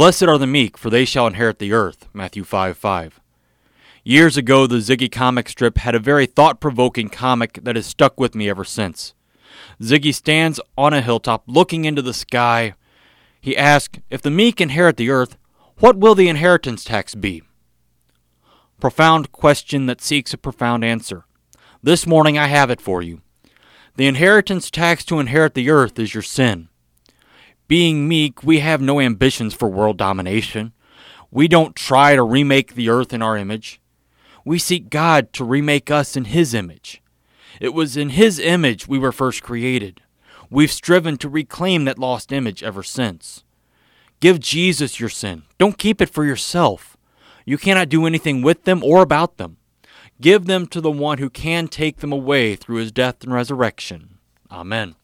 Blessed are the meek, for they shall inherit the earth. Matthew 5 5. Years ago, the Ziggy comic strip had a very thought provoking comic that has stuck with me ever since. Ziggy stands on a hilltop looking into the sky. He asks, If the meek inherit the earth, what will the inheritance tax be? Profound question that seeks a profound answer. This morning I have it for you. The inheritance tax to inherit the earth is your sin. Being meek, we have no ambitions for world domination. We don't try to remake the earth in our image. We seek God to remake us in His image. It was in His image we were first created. We've striven to reclaim that lost image ever since. Give Jesus your sin. Don't keep it for yourself. You cannot do anything with them or about them. Give them to the one who can take them away through his death and resurrection. Amen.